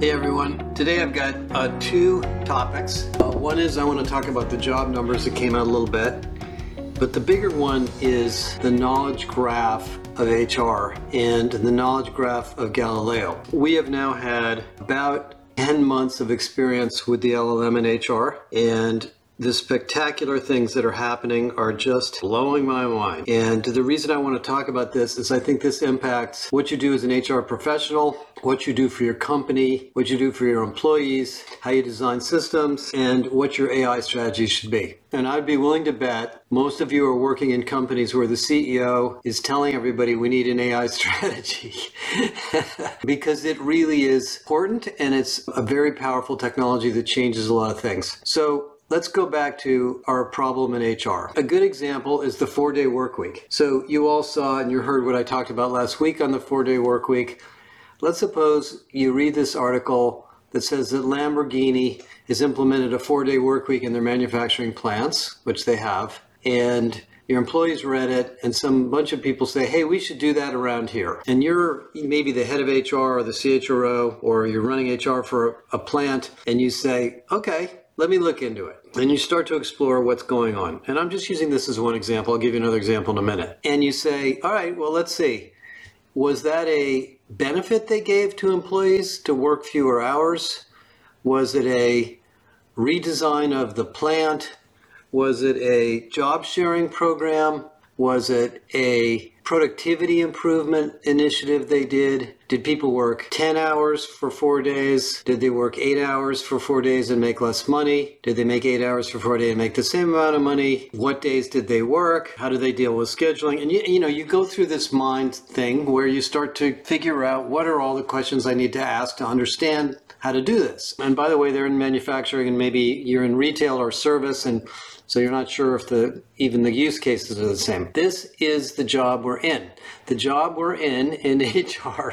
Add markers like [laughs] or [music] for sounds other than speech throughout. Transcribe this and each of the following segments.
Hey everyone, today I've got uh, two topics. Uh, one is I want to talk about the job numbers that came out a little bit, but the bigger one is the knowledge graph of HR and the knowledge graph of Galileo. We have now had about 10 months of experience with the LLM in HR, and the spectacular things that are happening are just blowing my mind. And the reason I want to talk about this is I think this impacts what you do as an HR professional, what you do for your company, what you do for your employees, how you design systems, and what your AI strategy should be. And I'd be willing to bet most of you are working in companies where the CEO is telling everybody we need an AI [laughs] strategy [laughs] because it really is important and it's a very powerful technology that changes a lot of things. So Let's go back to our problem in HR. A good example is the four day work week. So, you all saw and you heard what I talked about last week on the four day work week. Let's suppose you read this article that says that Lamborghini has implemented a four day work week in their manufacturing plants, which they have, and your employees read it and some bunch of people say hey we should do that around here and you're maybe the head of hr or the chro or you're running hr for a plant and you say okay let me look into it. And you start to explore what's going on. And I'm just using this as one example. I'll give you another example in a minute. And you say, all right, well, let's see. Was that a benefit they gave to employees to work fewer hours? Was it a redesign of the plant? Was it a job sharing program? Was it a productivity improvement initiative they did? Did people work 10 hours for four days? Did they work eight hours for four days and make less money? Did they make eight hours for four days and make the same amount of money? What days did they work? How do they deal with scheduling? And you, you know, you go through this mind thing where you start to figure out what are all the questions I need to ask to understand how to do this. And by the way, they're in manufacturing and maybe you're in retail or service and so you're not sure if the even the use cases are the same. This is the job we're in. The job we're in in [laughs] HR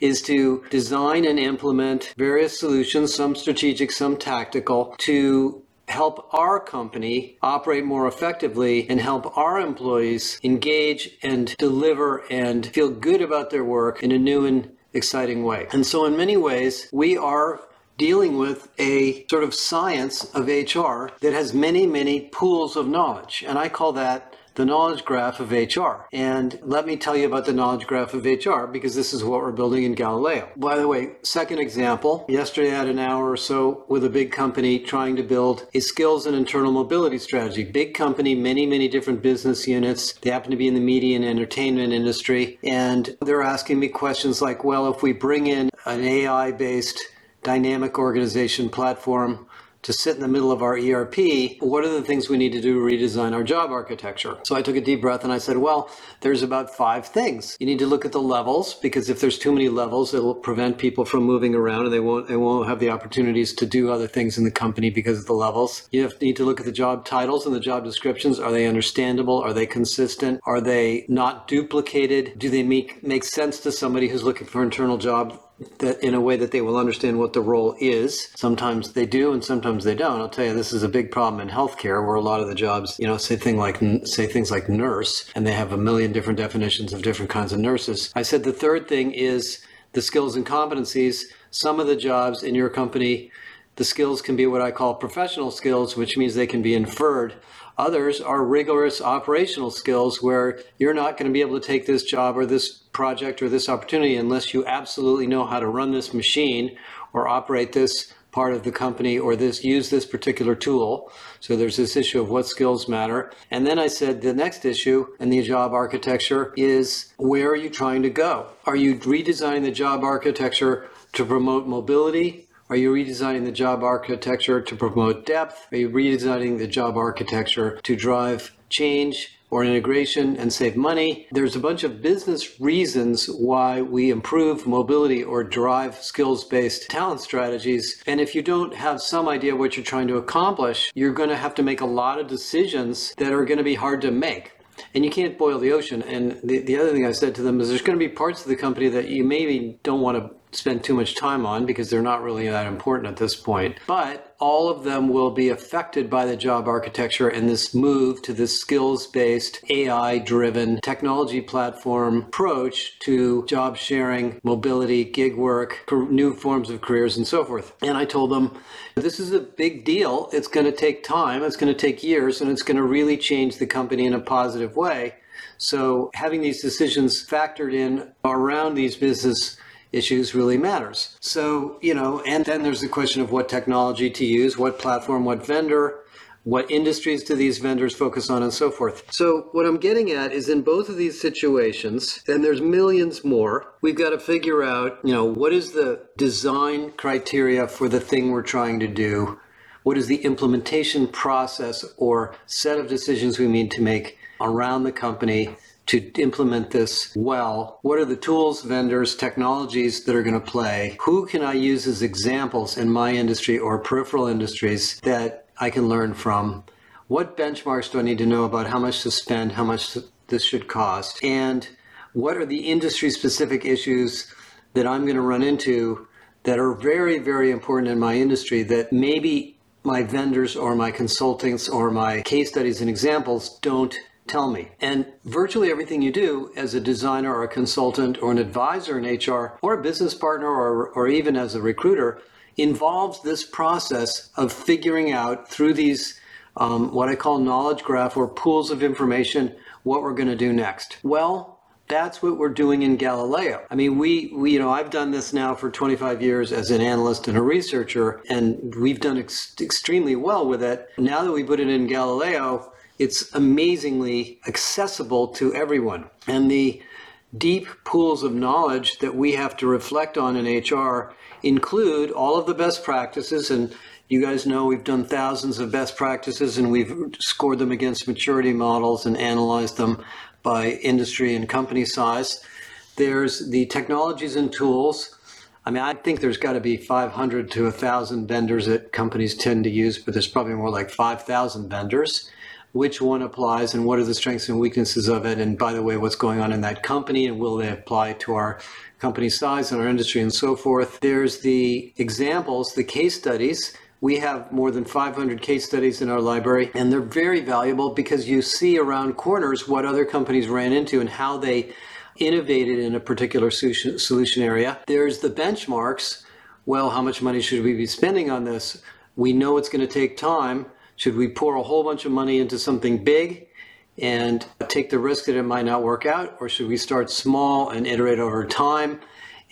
is to design and implement various solutions, some strategic, some tactical, to help our company operate more effectively and help our employees engage and deliver and feel good about their work in a new and exciting way. And so, in many ways, we are dealing with a sort of science of HR that has many, many pools of knowledge. And I call that the knowledge graph of HR. And let me tell you about the knowledge graph of HR because this is what we're building in Galileo. By the way, second example, yesterday I had an hour or so with a big company trying to build a skills and internal mobility strategy. Big company, many, many different business units. They happen to be in the media and entertainment industry. And they're asking me questions like, well, if we bring in an AI based dynamic organization platform to sit in the middle of our ERP, what are the things we need to do to redesign our job architecture? So I took a deep breath and I said, well, there's about five things. You need to look at the levels because if there's too many levels, it'll prevent people from moving around and they won't they won't have the opportunities to do other things in the company because of the levels. You have, need to look at the job titles and the job descriptions. Are they understandable? Are they consistent? Are they not duplicated? Do they make make sense to somebody who's looking for internal job that in a way that they will understand what the role is. Sometimes they do, and sometimes they don't. I'll tell you, this is a big problem in healthcare, where a lot of the jobs, you know, say thing like say things like nurse, and they have a million different definitions of different kinds of nurses. I said the third thing is the skills and competencies. Some of the jobs in your company, the skills can be what I call professional skills, which means they can be inferred. Others are rigorous operational skills where you're not going to be able to take this job or this project or this opportunity unless you absolutely know how to run this machine or operate this part of the company or this use this particular tool. So there's this issue of what skills matter. And then I said the next issue in the job architecture is where are you trying to go? Are you redesigning the job architecture to promote mobility are you redesigning the job architecture to promote depth? Are you redesigning the job architecture to drive change or integration and save money? There's a bunch of business reasons why we improve mobility or drive skills based talent strategies. And if you don't have some idea what you're trying to accomplish, you're going to have to make a lot of decisions that are going to be hard to make. and you can't boil the ocean. And the, the other thing I said to them is there's going to be parts of the company that you maybe don't want to spend too much time on because they're not really that important at this point. But all of them will be affected by the job architecture and this move to this skills based, AI driven technology platform approach to job sharing, mobility, gig work, new forms of careers, and so forth. And I told them, this is a big deal. It's going to take time, it's going to take years, and it's going to really change the company in a positive way. So having these decisions factored in around these business issues really matters. So, you know, and then there's the question of what technology to use, what platform, what vendor, what industries do these vendors focus on, and so forth. So, what I'm getting at is in both of these situations, and there's millions more, we've got to figure out, you know, what is the design criteria for the thing we're trying to do? What is the implementation process or set of decisions we need to make around the company to implement this well? What are the tools, vendors, technologies that are going to play? Who can I use as examples in my industry or peripheral industries that I can learn from? What benchmarks do I need to know about how much to spend, how much this should cost? And what are the industry specific issues that I'm going to run into that are very, very important in my industry that maybe my vendors or my consultants or my case studies and examples don't tell me. And virtually everything you do as a designer or a consultant or an advisor in HR or a business partner or, or even as a recruiter involves this process of figuring out through these um, what I call knowledge graph or pools of information what we're going to do next. Well, that's what we're doing in Galileo. I mean, we, we, you know, I've done this now for 25 years as an analyst and a researcher, and we've done ex- extremely well with it. Now that we put it in Galileo, it's amazingly accessible to everyone. And the deep pools of knowledge that we have to reflect on in HR include all of the best practices. And you guys know we've done thousands of best practices and we've scored them against maturity models and analyzed them by industry and company size. There's the technologies and tools. I mean, I think there's got to be 500 to 1,000 vendors that companies tend to use, but there's probably more like 5,000 vendors which one applies and what are the strengths and weaknesses of it. And by the way, what's going on in that company and will they apply to our company size and our industry and so forth. There's the examples, the case studies. We have more than 500 case studies in our library, and they're very valuable because you see around corners what other companies ran into and how they innovated in a particular solution area. There's the benchmarks. Well, how much money should we be spending on this? We know it's going to take time should we pour a whole bunch of money into something big and take the risk that it might not work out? Or should we start small and iterate over time?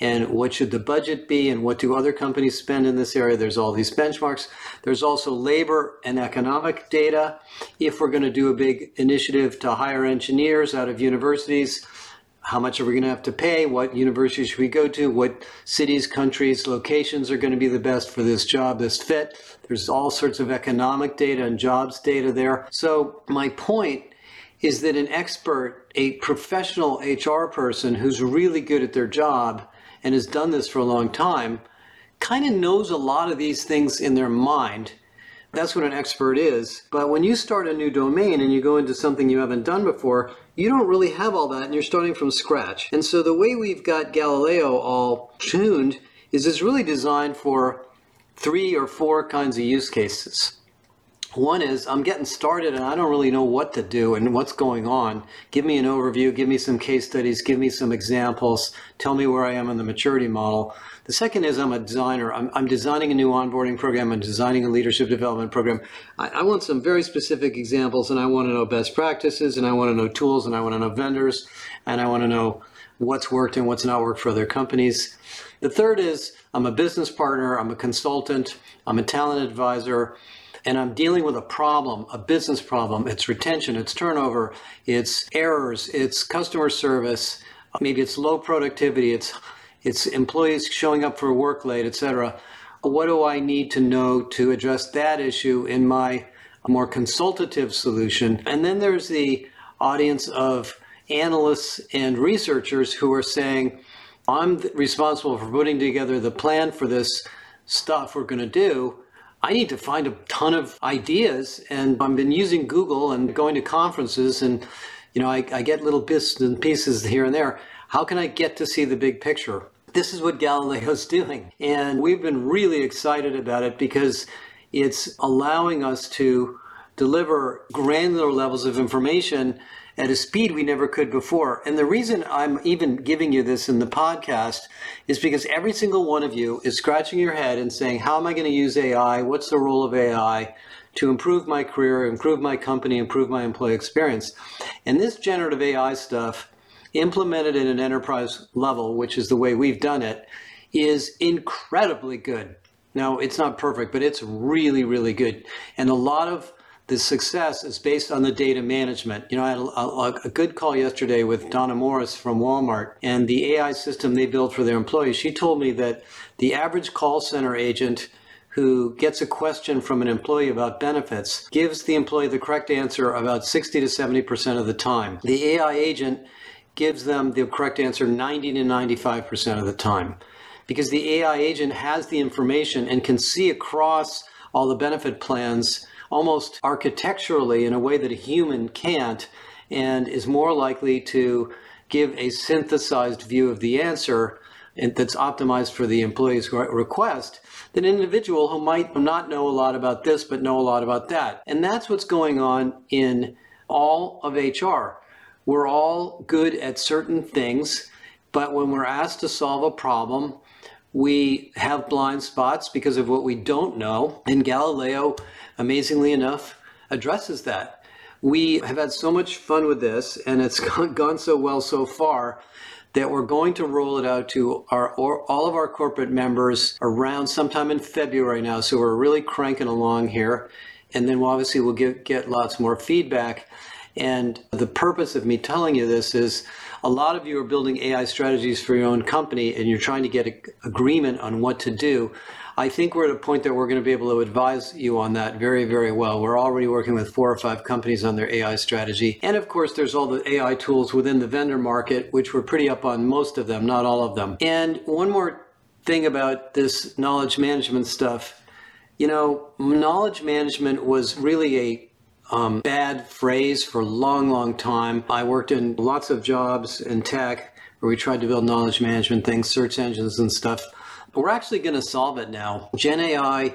And what should the budget be? And what do other companies spend in this area? There's all these benchmarks. There's also labor and economic data. If we're going to do a big initiative to hire engineers out of universities, how much are we going to have to pay? What universities should we go to? What cities, countries, locations are going to be the best for this job, this fit? There's all sorts of economic data and jobs data there. So, my point is that an expert, a professional HR person who's really good at their job and has done this for a long time, kind of knows a lot of these things in their mind. That's what an expert is. But when you start a new domain and you go into something you haven't done before, you don't really have all that and you're starting from scratch. And so the way we've got Galileo all tuned is it's really designed for three or four kinds of use cases. One is I'm getting started and I don't really know what to do and what's going on. Give me an overview, give me some case studies, give me some examples, tell me where I am in the maturity model. The second is I'm a designer. I'm, I'm designing a new onboarding program. I'm designing a leadership development program. I, I want some very specific examples and I want to know best practices and I want to know tools and I want to know vendors and I want to know what's worked and what's not worked for other companies. The third is I'm a business partner, I'm a consultant, I'm a talent advisor, and I'm dealing with a problem, a business problem. It's retention, it's turnover, it's errors, it's customer service, maybe it's low productivity, it's it's employees showing up for work late, et cetera. What do I need to know to address that issue in my more consultative solution? And then there's the audience of analysts and researchers who are saying, I'm responsible for putting together the plan for this stuff we're going to do. I need to find a ton of ideas, and I've been using Google and going to conferences and You know, I, I get little bits and pieces here and there. How can I get to see the big picture? This is what Galileo's [laughs] doing. And we've been really excited about it because it's allowing us to deliver granular levels of information at a speed we never could before. And the reason I'm even giving you this in the podcast is because every single one of you is scratching your head and saying, How am I going to use AI? What's the role of AI to improve my career, improve my company, improve my employee experience? And this generative AI stuff, implemented at an enterprise level, which is the way we've done it, is incredibly good. Now, it's not perfect, but it's really, really good. And a lot of the success is based on the data management. You know, I had a, a, good call yesterday with Donna Morris from Walmart and the AI system they built for their employees. She told me that the average call center agent who gets a question from an employee about benefits gives the employee the correct answer about 60 to 70% of the time. The AI agent gives them the correct answer 90 to 95% of the time because the AI agent has the information and can see across all the benefit plans almost architecturally in a way that a human can't and is more likely to give a synthesized view of the answer that's optimized for the employee's request than an individual who might not know a lot about this but know a lot about that. And that's what's going on in all of HR. We're all good at certain things, but when we're asked to solve a problem, we have blind spots because of what we don't know. And Galileo amazingly enough, addresses that. We have had so much fun with this, and it's [laughs] gone so well so far that we're going to roll it out to our all of our corporate members around sometime in February now. So we're really cranking along here, and then obviously we'll get lots more feedback. And the purpose of me telling you this is a lot of you are building AI strategies for your own company and you're trying to get a, agreement on what to do. I think we're at a point that we're going to be able to advise you on that very, very well. We're already working with four or five companies on their AI strategy. And of course, there's all the AI tools within the vendor market, which we're pretty up on most of them, not all of them. And one more thing about this knowledge management stuff. You know, knowledge management was really a um, bad phrase for a long, long time. I worked in lots of jobs in tech where we tried to build knowledge management things, search engines and stuff. But we're actually going to solve it now. Gen AI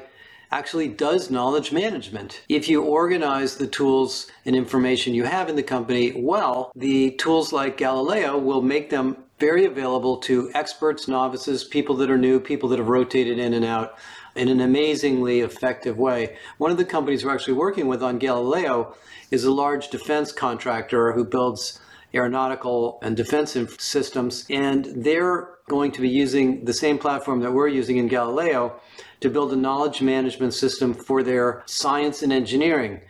actually does knowledge management. If you organize the tools and information you have in the company well, the tools like Galileo will make them very available to experts, novices, people that are new, people that have rotated in and out in an amazingly effective way. One of the companies we're actually working with on Galileo is a large defense contractor who builds aeronautical and defensive systems, and they're going to be using the same platform that we're using in Galileo to build a knowledge management system for their science and engineering.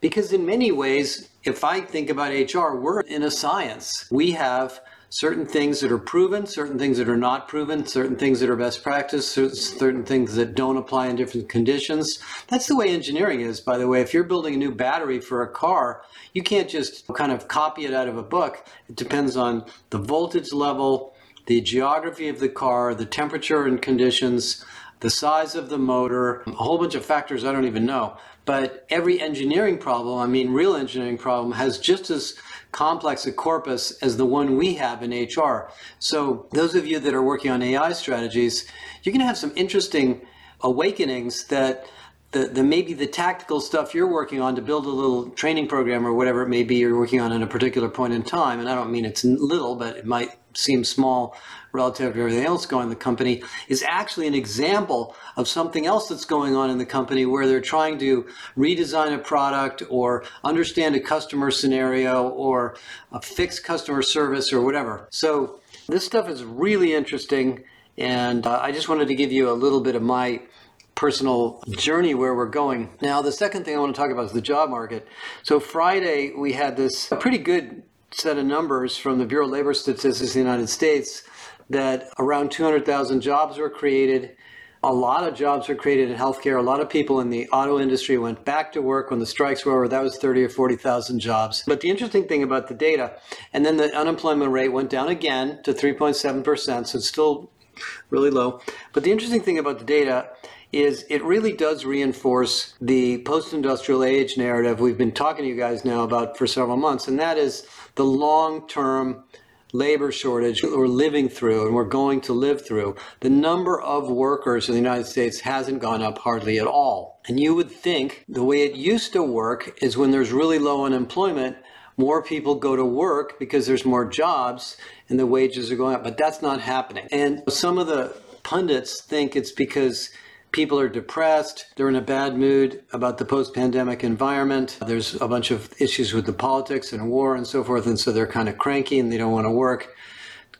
Because in many ways, if I think about HR, we're in a science. We have certain things that are proven, certain things that are not proven, certain things that are best practice, certain things that don't apply in different conditions. That's the way engineering is, by the way. If you're building a new battery for a car, you can't just kind of copy it out of a book. It depends on the voltage level, the geography of the car, the temperature and conditions, the size of the motor, a whole bunch of factors I don't even know. But every engineering problem, I mean, real engineering problem, has just as complex a corpus as the one we have in HR. So, those of you that are working on AI strategies, you're going to have some interesting awakenings that the, the maybe the tactical stuff you're working on to build a little training program or whatever it may be you're working on at a particular point in time and i don't mean it's little but it might seem small relative to everything else going in the company is actually an example of something else that's going on in the company where they're trying to redesign a product or understand a customer scenario or a fixed customer service or whatever. So this stuff is really interesting and uh, i just wanted to give you a little bit of my personal journey where we're going. Now, the second thing I want to talk about is the job market. So, Friday, we had this pretty good set of numbers from the Bureau of Labor Statistics of the United States that around 200,000 jobs were created. A lot of jobs were created in healthcare. A lot of people in the auto industry went back to work when the strikes were over. That was 30 or 40,000 jobs. But the interesting thing about the data, and then the unemployment rate went down again to 3.7%, so it's still really low. But the interesting thing about the data is it really does reinforce the post industrial age narrative we've been talking to you guys now about for several months, and that is the long term labor shortage we're living through and we're going to live through, the number of workers in the United States hasn't gone up hardly at all. And you would think the way it used to work is when there's really low unemployment, more people go to work because there's more jobs and the wages are going up. But that's not happening. And some of the pundits think it's because people are depressed, they're in a bad mood about the post pandemic environment. There's a bunch of issues with the politics and war and so forth, and so they're kind of cranky and they don't want to work,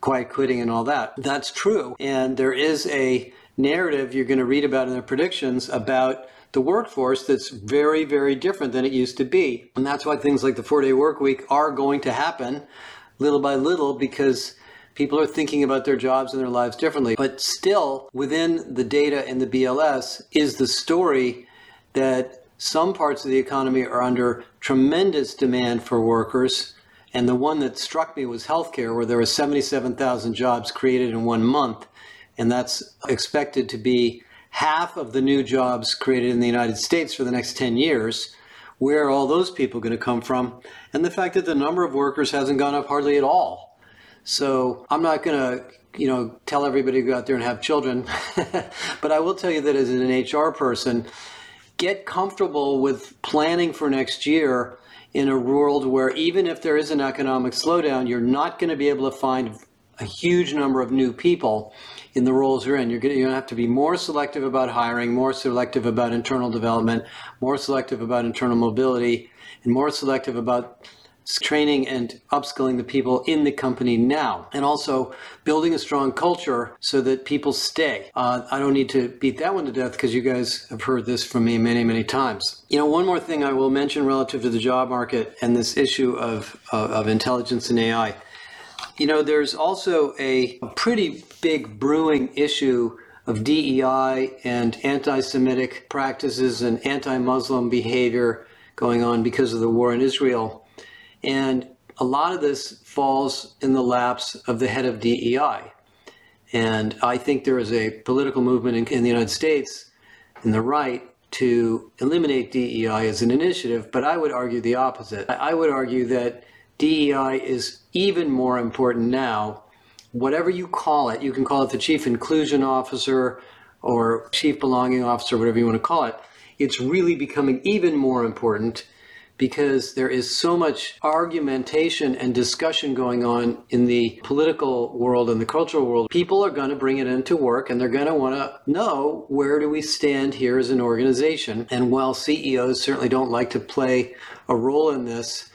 quiet quitting and all that. That's true. And there is a narrative you're going to read about in the predictions about the workforce that's very, very different than it used to be. And that's why things like the four day work week are going to happen little by little because People are thinking about their jobs and their lives differently. But still, within the data and the BLS is the story that some parts of the economy are under tremendous demand for workers. And the one that struck me was healthcare, where there were 77,000 jobs created in one month. And that's expected to be half of the new jobs created in the United States for the next 10 years. Where are all those people going to come from? And the fact that the number of workers hasn't gone up hardly at all. So I'm not going to, you know, tell everybody to go out there and have children, [laughs] but I will tell you that as an HR person, get comfortable with planning for next year in a world where even if there is an economic slowdown, you're not going to be able to find a huge number of new people in the roles you're in. You're going to have to be more selective about hiring, more selective about internal development, more selective about internal mobility, and more selective about training and upskilling the people in the company now, and also building a strong culture so that people stay. Uh, I don't need to beat that one to death because you guys have heard this from me many, many times. You know, one more thing I will mention relative to the job market and this issue of, uh, of intelligence and AI. You know, there's also a, a pretty big brewing issue of DEI and anti Semitic practices and anti Muslim behavior going on because of the war in Israel. And a lot of this falls in the laps of the head of DEI. And I think there is a political movement in, in the United States, in the right, to eliminate DEI as an initiative, but I would argue the opposite. I would argue that DEI is even more important now. Whatever you call it, you can call it the Chief Inclusion Officer or Chief Belonging Officer, whatever you want to call it. It's really becoming even more important because there is so much argumentation and discussion going on in the political world and the cultural world. People are going to bring it into work and they're going to want to know where do we stand here as an organization. And while CEOs certainly don't like to play a role in this,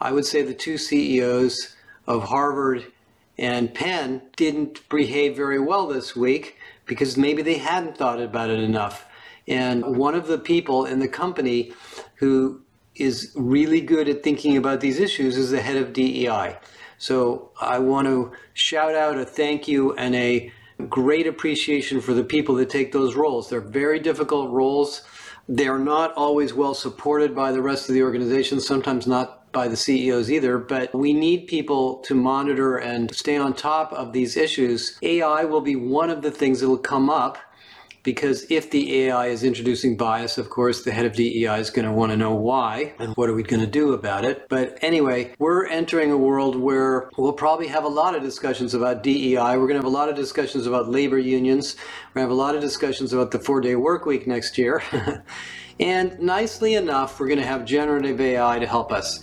I would say the two CEOs of Harvard and Penn didn't behave very well this week because maybe they hadn't thought about it enough. And one of the people in the company who is really good at thinking about these issues is the head of DEI. So I want to shout out a thank you and a great appreciation for the people that take those roles. They're very difficult roles. They're not always well supported by the rest of the organization, sometimes not by the CEOs either, but we need people to monitor and stay on top of these issues. AI will be one of the things that will come up because if the AI is introducing bias, of course, the head of DEI is going to want to know why and what are we going to do about it. But anyway, we're entering a world where we'll probably have a lot of discussions about DEI. We're going to have a lot of discussions about labor unions. We're going to have a lot of discussions about the four day work week next year. [laughs] and nicely enough, we're going to have generative AI to help us.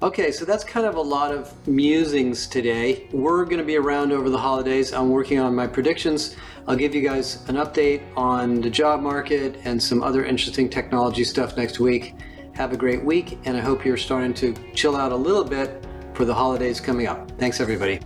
Okay, so that's kind of a lot of musings today. We're going to be around over the holidays. I'm working on my predictions. I'll give you guys an update on the job market and some other interesting technology stuff next week. Have a great week, and I hope you're starting to chill out a little bit for the holidays coming up. Thanks, everybody.